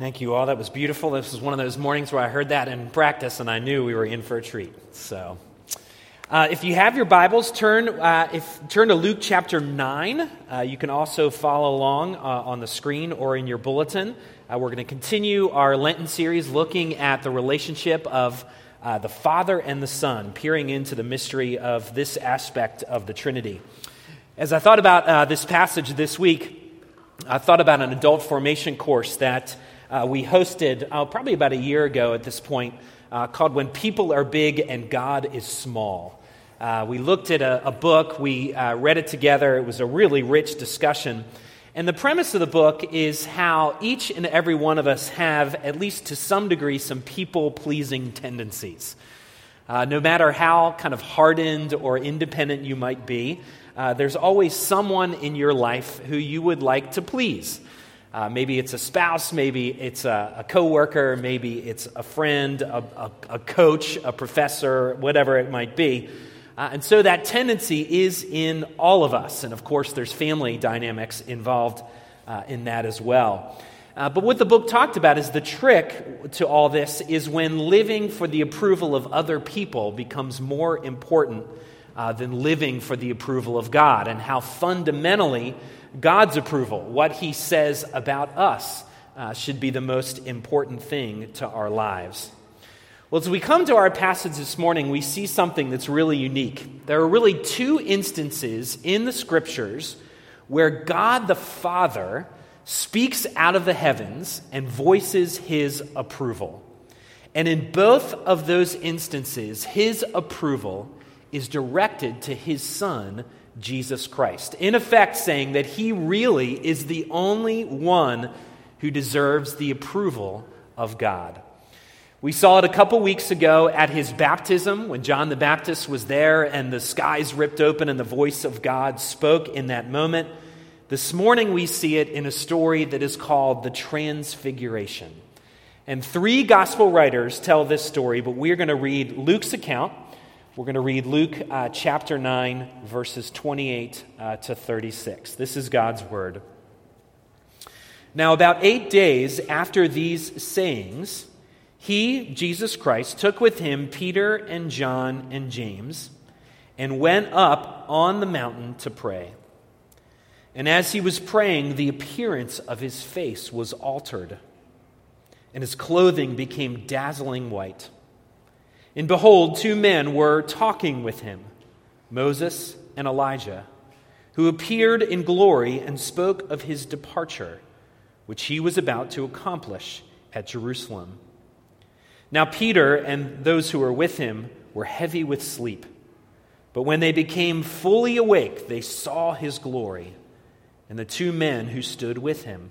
Thank you all. That was beautiful. This was one of those mornings where I heard that in practice and I knew we were in for a treat. So, uh, if you have your Bibles, turn, uh, if, turn to Luke chapter 9. Uh, you can also follow along uh, on the screen or in your bulletin. Uh, we're going to continue our Lenten series looking at the relationship of uh, the Father and the Son, peering into the mystery of this aspect of the Trinity. As I thought about this passage this week, I thought about an adult formation course that uh, we hosted uh, probably about a year ago at this point uh, called When People Are Big and God is Small. Uh, we looked at a, a book, we uh, read it together. It was a really rich discussion. And the premise of the book is how each and every one of us have, at least to some degree, some people pleasing tendencies. Uh, no matter how kind of hardened or independent you might be, there's always someone in your life who you would like to please. Uh, maybe it's a spouse, maybe it's a, a coworker, maybe it's a friend, a, a, a, coach, a professor, whatever it might be. Uh, and so that tendency is in all of us. And of course, there's family dynamics involved uh, in that as well. Uh, but what the book talked about is the trick to all this is when living for the approval of other people becomes more important uh, than living for the approval of God, and how fundamentally God's approval, what He says about us, uh, should be the most important thing to our lives. Well, as we come to our passage this morning, we see something that's really unique. There are really two instances in the scriptures where God the Father speaks out of the heavens and voices his approval. And in both of those instances, his approval is directed to his Son, Jesus Christ. In effect, saying that he really is the only one who deserves the approval of God. We saw it a couple weeks ago at his baptism when John the Baptist was there and the skies ripped open and the voice of God spoke in that moment. This morning we see it in a story that is called the Transfiguration. And three gospel writers tell this story, but we're going to read Luke's account we're going to read Luke uh, chapter 9, verses 28 uh, to 36. This is God's word. Now, about eight days after these sayings, he, Jesus Christ, took with him Peter and John and James and went up on the mountain to pray. And as he was praying, the appearance of his face was altered, and his clothing became dazzling white. And behold, two men were talking with him, Moses and Elijah, who appeared in glory and spoke of his departure, which he was about to accomplish at Jerusalem. Now, Peter and those who were with him were heavy with sleep. But when they became fully awake, they saw his glory and the two men who stood with him.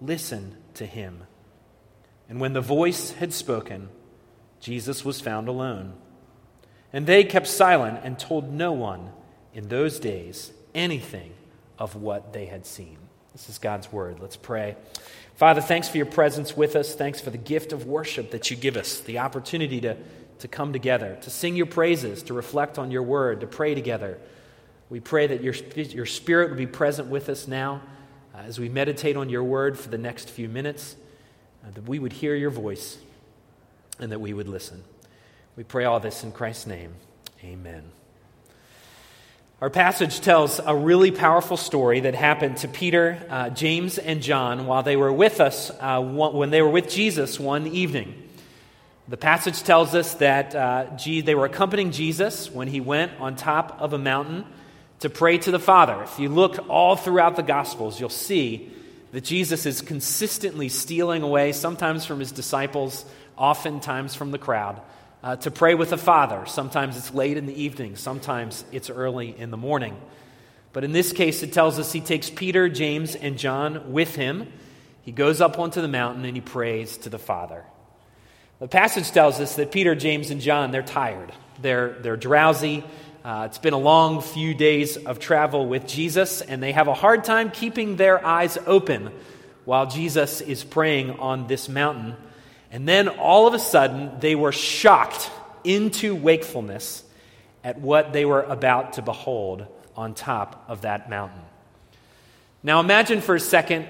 Listen to him. And when the voice had spoken, Jesus was found alone. And they kept silent and told no one in those days anything of what they had seen. This is God's word. Let's pray. Father, thanks for your presence with us. Thanks for the gift of worship that you give us, the opportunity to, to come together, to sing your praises, to reflect on your word, to pray together. We pray that your, your spirit would be present with us now uh, as we meditate on your word for the next few minutes, uh, that we would hear your voice and that we would listen. We pray all this in Christ's name. Amen. Our passage tells a really powerful story that happened to Peter, uh, James, and John while they were with us, uh, when they were with Jesus one evening. The passage tells us that uh, they were accompanying Jesus when he went on top of a mountain to pray to the Father. If you look all throughout the Gospels, you'll see that Jesus is consistently stealing away, sometimes from his disciples, oftentimes from the crowd, uh, to pray with the Father. Sometimes it's late in the evening, sometimes it's early in the morning. But in this case, it tells us he takes Peter, James, and John with him. he goes up onto the mountain and he prays to the Father. The passage tells us that Peter, James, and John, they're tired. They're, they're drowsy. Uh, it's been a long few days of travel with Jesus, and they have a hard time keeping their eyes open while Jesus is praying on this mountain. And then all of a sudden, they were shocked into wakefulness at what they were about to behold on top of that mountain. Now, imagine for a second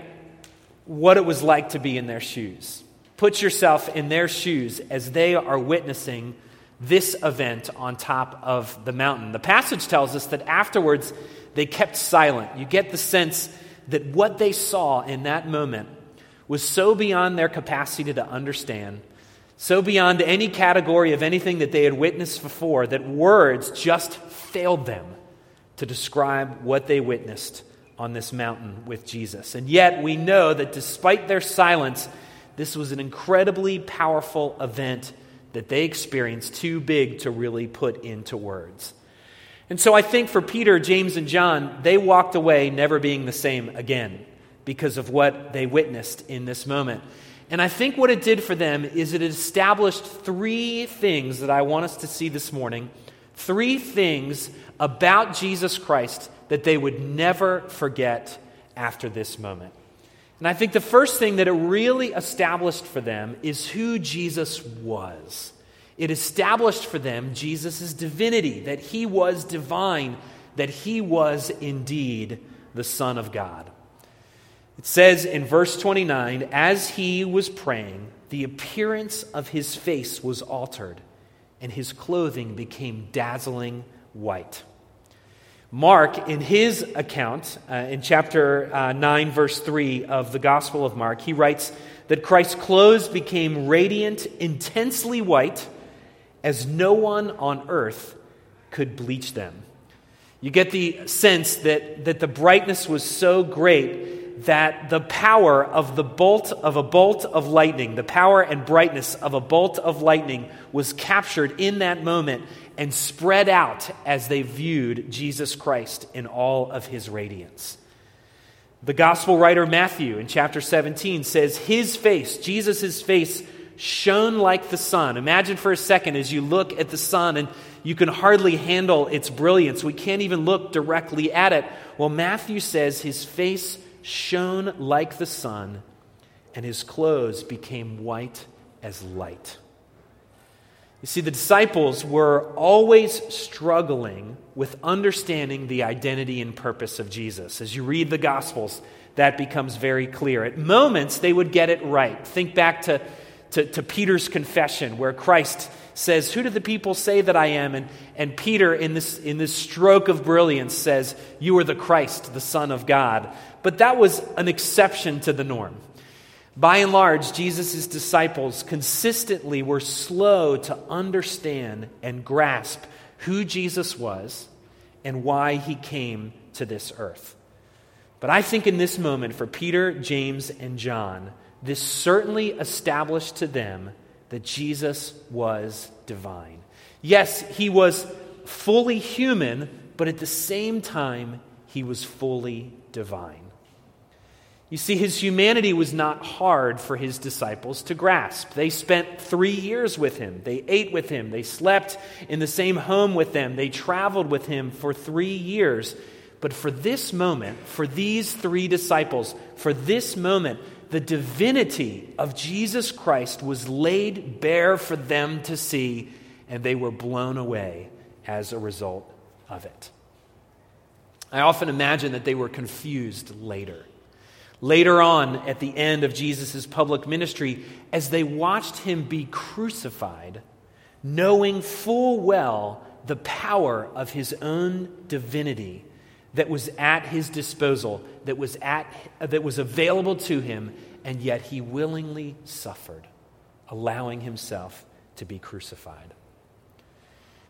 what it was like to be in their shoes. Put yourself in their shoes as they are witnessing this event on top of the mountain. The passage tells us that afterwards they kept silent. You get the sense that what they saw in that moment was so beyond their capacity to understand, so beyond any category of anything that they had witnessed before, that words just failed them to describe what they witnessed on this mountain with Jesus. And yet we know that despite their silence, this was an incredibly powerful event that they experienced, too big to really put into words. And so I think for Peter, James, and John, they walked away never being the same again because of what they witnessed in this moment. And I think what it did for them is it established three things that I want us to see this morning. Three things about Jesus Christ that they would never forget after this moment. And I think the first thing that it really established for them is who Jesus was. It established for them Jesus' divinity, that he was divine, that he was indeed the Son of God. It says in verse 29 as he was praying, the appearance of his face was altered, and his clothing became dazzling white. Mark, in his account, uh, in chapter uh, 9, verse 3 of the Gospel of Mark, he writes that Christ's clothes became radiant, intensely white, as no one on earth could bleach them. You get the sense that, that the brightness was so great that the power of the bolt of a bolt of lightning, the power and brightness of a bolt of lightning was captured in that moment and spread out as they viewed Jesus Christ in all of his radiance. The gospel writer Matthew in chapter 17 says, His face, Jesus' face, shone like the sun. Imagine for a second as you look at the sun and you can hardly handle its brilliance. We can't even look directly at it. Well, Matthew says his face shone like the sun and his clothes became white as light. You see, the disciples were always struggling with understanding the identity and purpose of Jesus. As you read the Gospels, that becomes very clear. At moments, they would get it right. Think back to, to, to, Peter's confession, where Christ says, Who do the people say that I am? And, and Peter, in this, in this stroke of brilliance, says, You are the Christ, the Son of God. But that was an exception to the norm. By and large, Jesus' disciples consistently were slow to understand and grasp who Jesus was and why he came to this earth. But I think in this moment, for Peter, James, and John, this certainly established to them that Jesus was divine. Yes, he was fully human, but at the same time, he was fully divine. You see, his humanity was not hard for his disciples to grasp. They spent three years with him. They ate with him. They slept in the same home with them. They traveled with him for three years. But for this moment, for these three disciples, for this moment, the divinity of Jesus Christ was laid bare for them to see, and they were blown away as a result of it. I often imagine that they were confused later. Later on, at the end of Jesus' public ministry, as they watched him be crucified, knowing full well the power of his own divinity that was at his disposal, that was, at, that was available to him, and yet he willingly suffered, allowing himself to be crucified.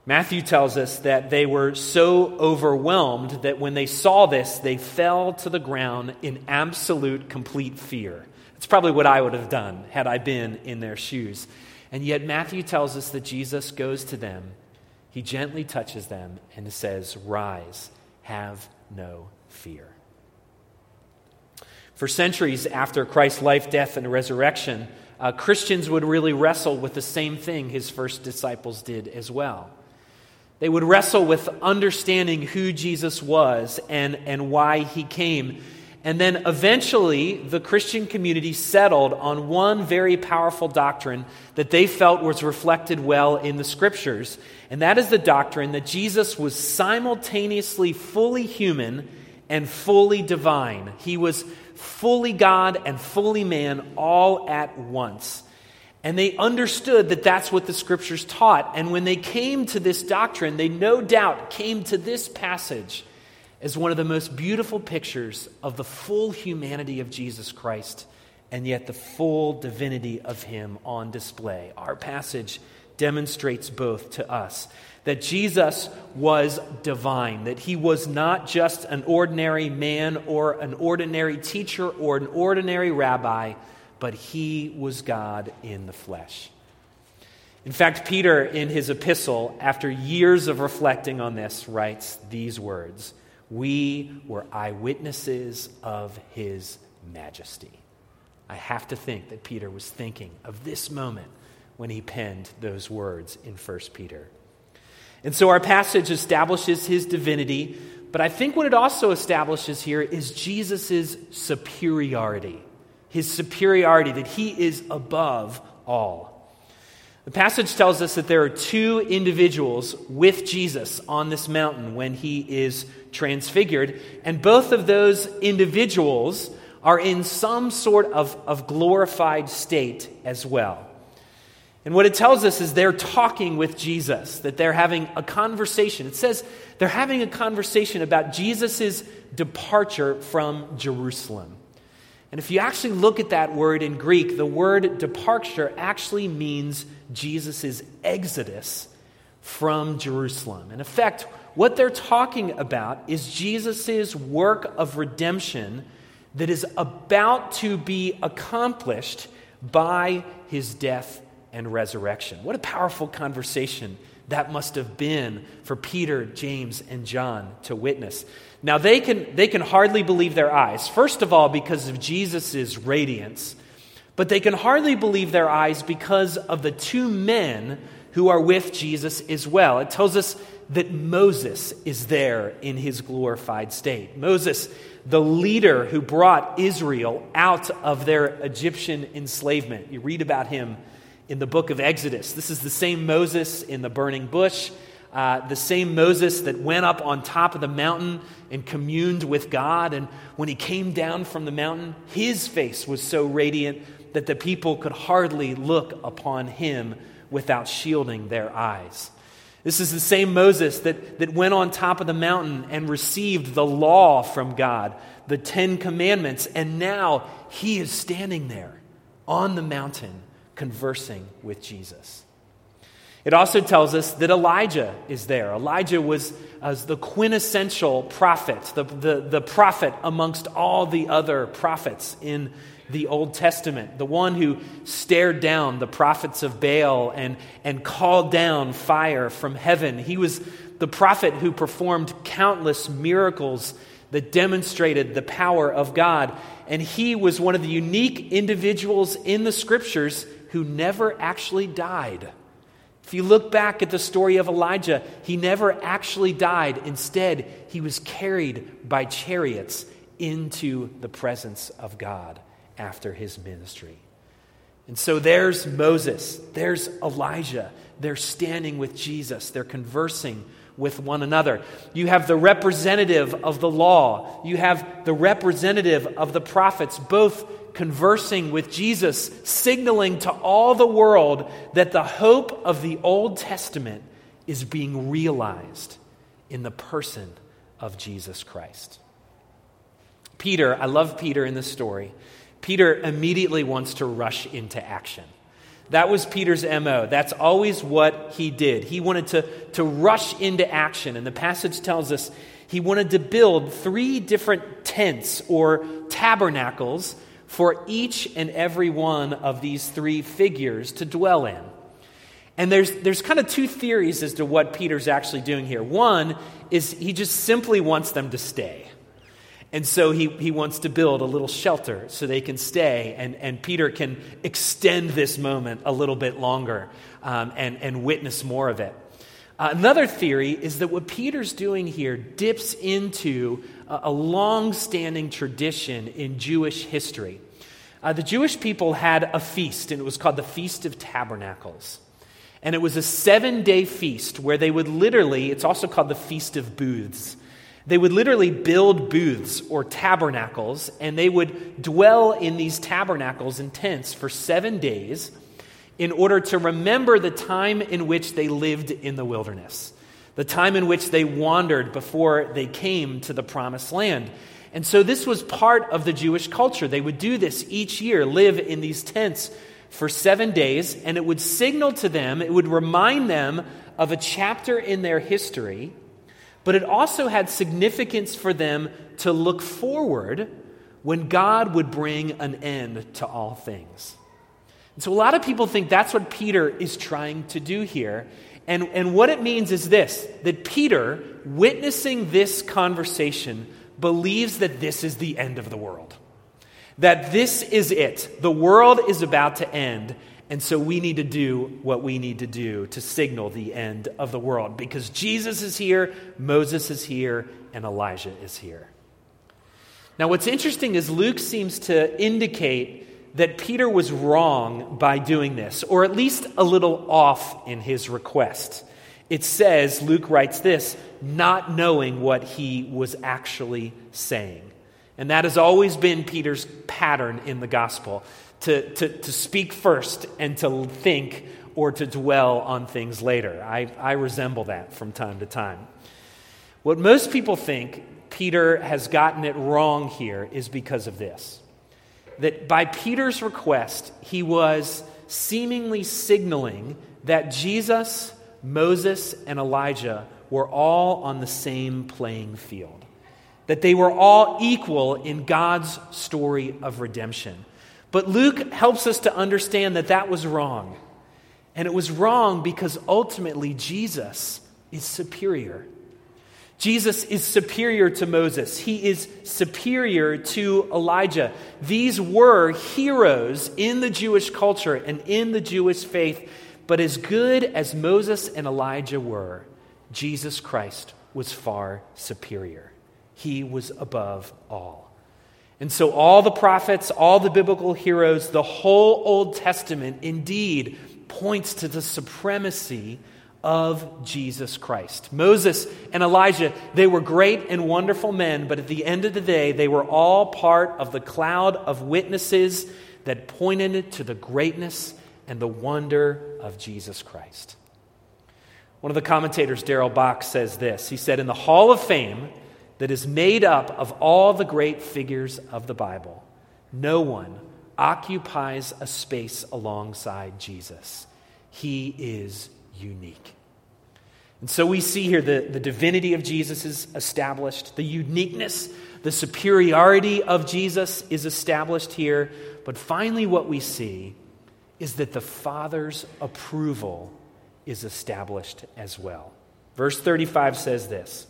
Matthew tells us that they were so overwhelmed that when they saw this, they fell to the ground in absolute, complete fear. It's probably what I would have done had I been in their shoes. And yet, Matthew tells us that Jesus goes to them, he gently touches them, and says, Rise, have no fear. For centuries after Christ's life, death, and resurrection, uh, Christians would really wrestle with the same thing his first disciples did as well. They would wrestle with understanding who Jesus was and, and why he came. And then eventually, the Christian community settled on one very powerful doctrine that they felt was reflected well in the scriptures. And that is the doctrine that Jesus was simultaneously fully human and fully divine. He was fully God and fully man all at once. And they understood that that's what the scriptures taught. And when they came to this doctrine, they no doubt came to this passage as one of the most beautiful pictures of the full humanity of Jesus Christ and yet the full divinity of him on display. Our passage demonstrates both to us that Jesus was divine, that he was not just an ordinary man or an ordinary teacher or an ordinary rabbi, but he was God in the flesh. In fact, Peter, in his epistle, after years of reflecting on this, writes these words We were eyewitnesses of his majesty. I have to think that Peter was thinking of this moment when he penned those words in 1 Peter. And so our passage establishes his divinity, but I think what it also establishes here is Jesus' superiority his superiority, that he is above all. The passage tells us that there are two individuals with Jesus on this mountain when he is transfigured, and both of those individuals are in some sort of, of glorified state as well. And what it tells us is they're talking with Jesus, that they're having a conversation. It says they're having a conversation about Jesus' departure from Jerusalem. And if you actually look at that word in Greek, the word departure actually means Jesus' exodus from Jerusalem. In effect, what they're talking about is Jesus' work of redemption that is about to be accomplished by his death and resurrection. What a powerful conversation that must have been for Peter, James, and John to witness. Now, they can, they can hardly believe their eyes. First of all, because of Jesus' radiance, but they can hardly believe their eyes because of the two men who are with Jesus as well. It tells us that Moses is there in his glorified state. Moses, the leader who brought Israel out of their Egyptian enslavement. You read about him in the book of Exodus. This is the same Moses in the burning bush uh, the same Moses that went up on top of the mountain and communed with God. And when he came down from the mountain, his face was so radiant that the people could hardly look upon him without shielding their eyes. This is the same Moses that, that went on top of the mountain and received the law from God, the Ten Commandments, and now he is standing there on the mountain conversing with Jesus. It also tells us that Elijah is there. Elijah was, was the quintessential prophet, the, the, the prophet amongst all the other prophets in the Old Testament, the one who stared down the prophets of Baal and, and called down fire from heaven. He was the prophet who performed countless miracles that demonstrated the power of God. And he was one of the unique individuals in the scriptures who never actually died. If you look back at the story of Elijah, he never actually died. Instead, he was carried by chariots into the presence of God after his ministry. And so there's Moses, there's Elijah. They're standing with Jesus, they're conversing with one another. You have the representative of the law, you have the representative of the prophets, both conversing with Jesus, signaling to all the world that the hope of the Old Testament is being realized in the person of Jesus Christ. Peter, I love Peter in this story. Peter immediately wants to rush into action. That was Peter's MO. That's always what he did. He wanted to, to rush into action. And the passage tells us he wanted to build three different tents or tabernacles for each and every one of these three figures to dwell in. And there's, there's kind of two theories as to what Peter's actually doing here. One is he just simply wants them to stay. And so he, he wants to build a little shelter so they can stay, and, and Peter can extend this moment a little bit longer um, and, and witness more of it. Uh, another theory is that what Peter's doing here dips into a, long standing tradition in Jewish history. Uh, the Jewish people had a feast, and it was called the Feast of Tabernacles. And it was a seven day feast where they would literally, it's also called the Feast of Booths. They would literally build booths or tabernacles, and they would dwell in these tabernacles and tents for seven days in order to remember the time in which they lived in the wilderness, the time in which they wandered before they came to the promised land. And so this was part of the Jewish culture. They would do this each year, live in these tents for seven days, and it would signal to them, it would remind them of a chapter in their history but it also had significance for them to look forward when God would bring an end to all things. And so a lot of people think that's what Peter is trying to do here. And, and what it means is this that Peter, witnessing this conversation, believes that this is the end of the world. That this is it. The world is about to end, and so we need to do what we need to do to signal the end of the world because Jesus is here, Moses is here, and Elijah is here. Now, what's interesting is Luke seems to indicate that Peter was wrong by doing this, or at least a little off in his request. It says, Luke writes this, not knowing what he was actually saying. And that has always been Peter's pattern in the gospel to, to, to speak first and to think or to dwell on things later. I, I resemble that from time to time. What most people think Peter has gotten it wrong here is because of this that by Peter's request, he was seemingly signaling that Jesus, Moses, and Elijah were all on the same playing field, that they were all equal in God's story of redemption. But Luke helps us to understand that that was wrong. And it was wrong because ultimately Jesus is superior. Jesus is superior to Moses. He is superior to Elijah. These were heroes in the Jewish culture and in the Jewish faith. But as good as Moses and Elijah were, Jesus Christ was far superior. He was above all. And so, all the prophets, all the biblical heroes, the whole Old Testament indeed points to the supremacy of Jesus Christ. Moses and Elijah, they were great and wonderful men, but at the end of the day, they were all part of the cloud of witnesses that pointed to the greatness and the wonder of Jesus Christ. One of the commentators, Darrell Bock, says this. He said, In the Hall of Fame, that is made up of all the great figures of the Bible, no one occupies a space alongside Jesus. He is unique. And so we see here the, the divinity of Jesus is established, the uniqueness, the superiority of Jesus is established here. But finally, what we see is that the Father's approval is established as well. Verse 35 says this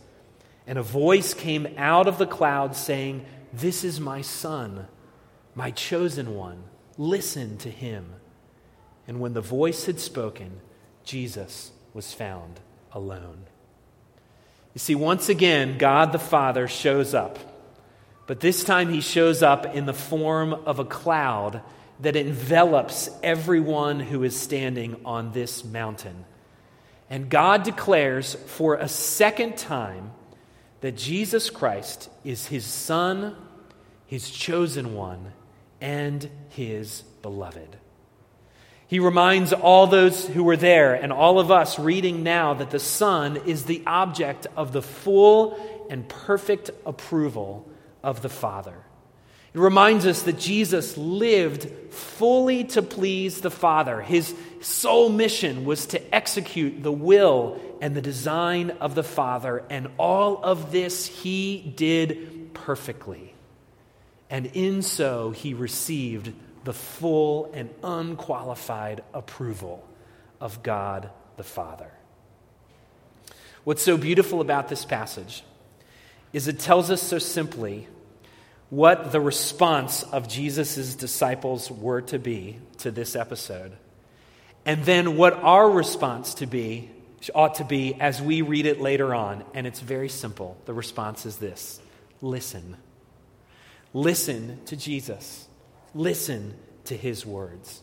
and a voice came out of the cloud saying, This is my son, my chosen one. Listen to him. And when the voice had spoken, Jesus was found alone. You see, once again, God the Father shows up. But this time he shows up in the form of a cloud that envelops everyone who is standing on this mountain. And God declares for a second time that Jesus Christ is his Son, his chosen one, and his beloved. He reminds all those who were there and all of us reading now that the Son is the object of the full and perfect approval of the Father. It reminds us that Jesus lived fully to please the Father. His sole mission was to execute the will and the design of the Father, and all of this he did perfectly. And in so, he received the full and unqualified approval of God the Father. What's so beautiful about this passage is it tells us so simply what the response of Jesus' disciples were to be to this episode, and then what our response to be ought to be as we read it later on. And it's very simple. The response is this listen. Listen to Jesus. Listen to his words.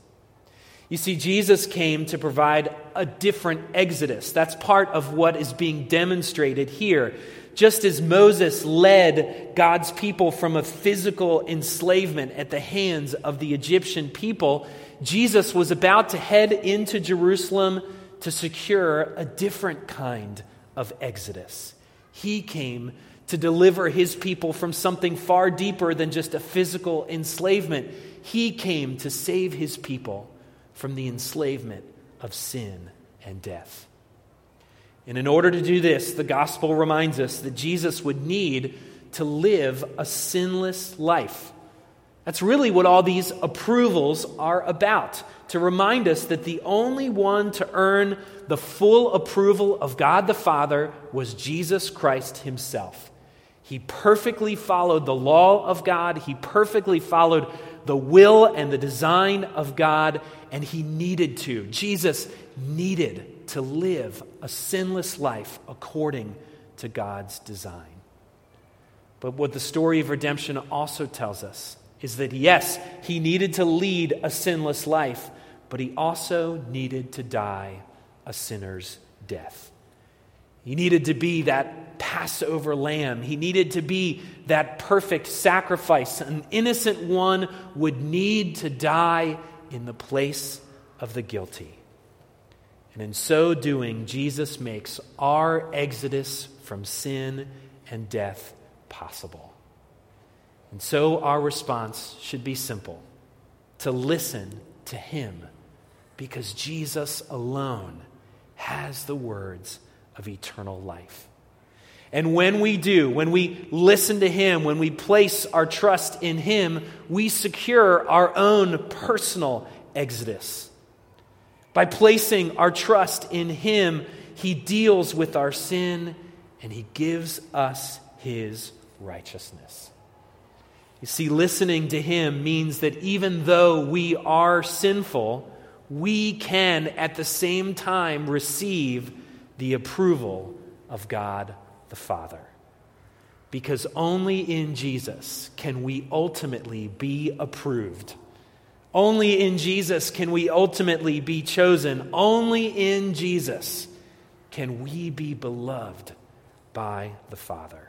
You see, Jesus came to provide a different exodus. That's part of what is being demonstrated here. Just as Moses led God's people from a physical enslavement at the hands of the Egyptian people, Jesus was about to head into Jerusalem to secure a different kind of exodus. He came to deliver his people from something far deeper than just a physical enslavement. He came to save his people from the enslavement of sin and death. And in order to do this, the gospel reminds us that Jesus would need to live a sinless life. That's really what all these approvals are about to remind us that the only one to earn the full approval of God the Father was Jesus Christ himself. He perfectly followed the law of God, he perfectly followed the will and the design of God, and he needed to. Jesus needed to live a sinless life according to God's design. But what the story of redemption also tells us is that yes, he needed to lead a sinless life, but he also needed to die a sinner's death. He needed to be that Passover lamb. He needed to be that perfect sacrifice. An innocent one would need to die in the place of the guilty. And in so doing, Jesus makes our exodus from sin and death possible. And so our response should be simple to listen to Him because Jesus alone has the words of eternal life. And when we do, when we listen to Him, when we place our trust in Him, we secure our own personal exodus. By placing our trust in Him, He deals with our sin and He gives us His righteousness. You see, listening to Him means that even though we are sinful, we can at the same time receive the approval of God the Father. Because only in Jesus can we ultimately be approved. Only in Jesus can we ultimately be chosen. Only in Jesus can we be beloved by the Father.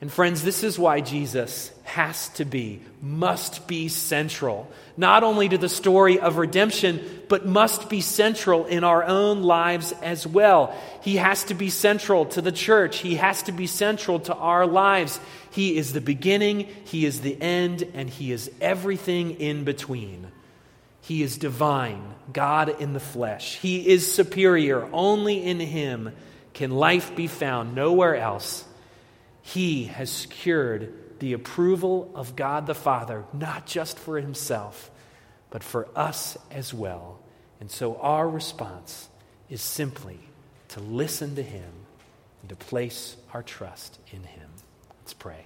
And friends, this is why Jesus has to be, must be central, not only to the story of redemption, but must be central in our own lives as well. He has to be central to the church, He has to be central to our lives. He is the beginning, He is the end, and He is everything in between. He is divine, God in the flesh. He is superior. Only in Him can life be found, nowhere else he has secured the approval of God the Father, not just for himself, but for us as well. And so our response is simply to listen to him and to place our trust in him. Let's pray.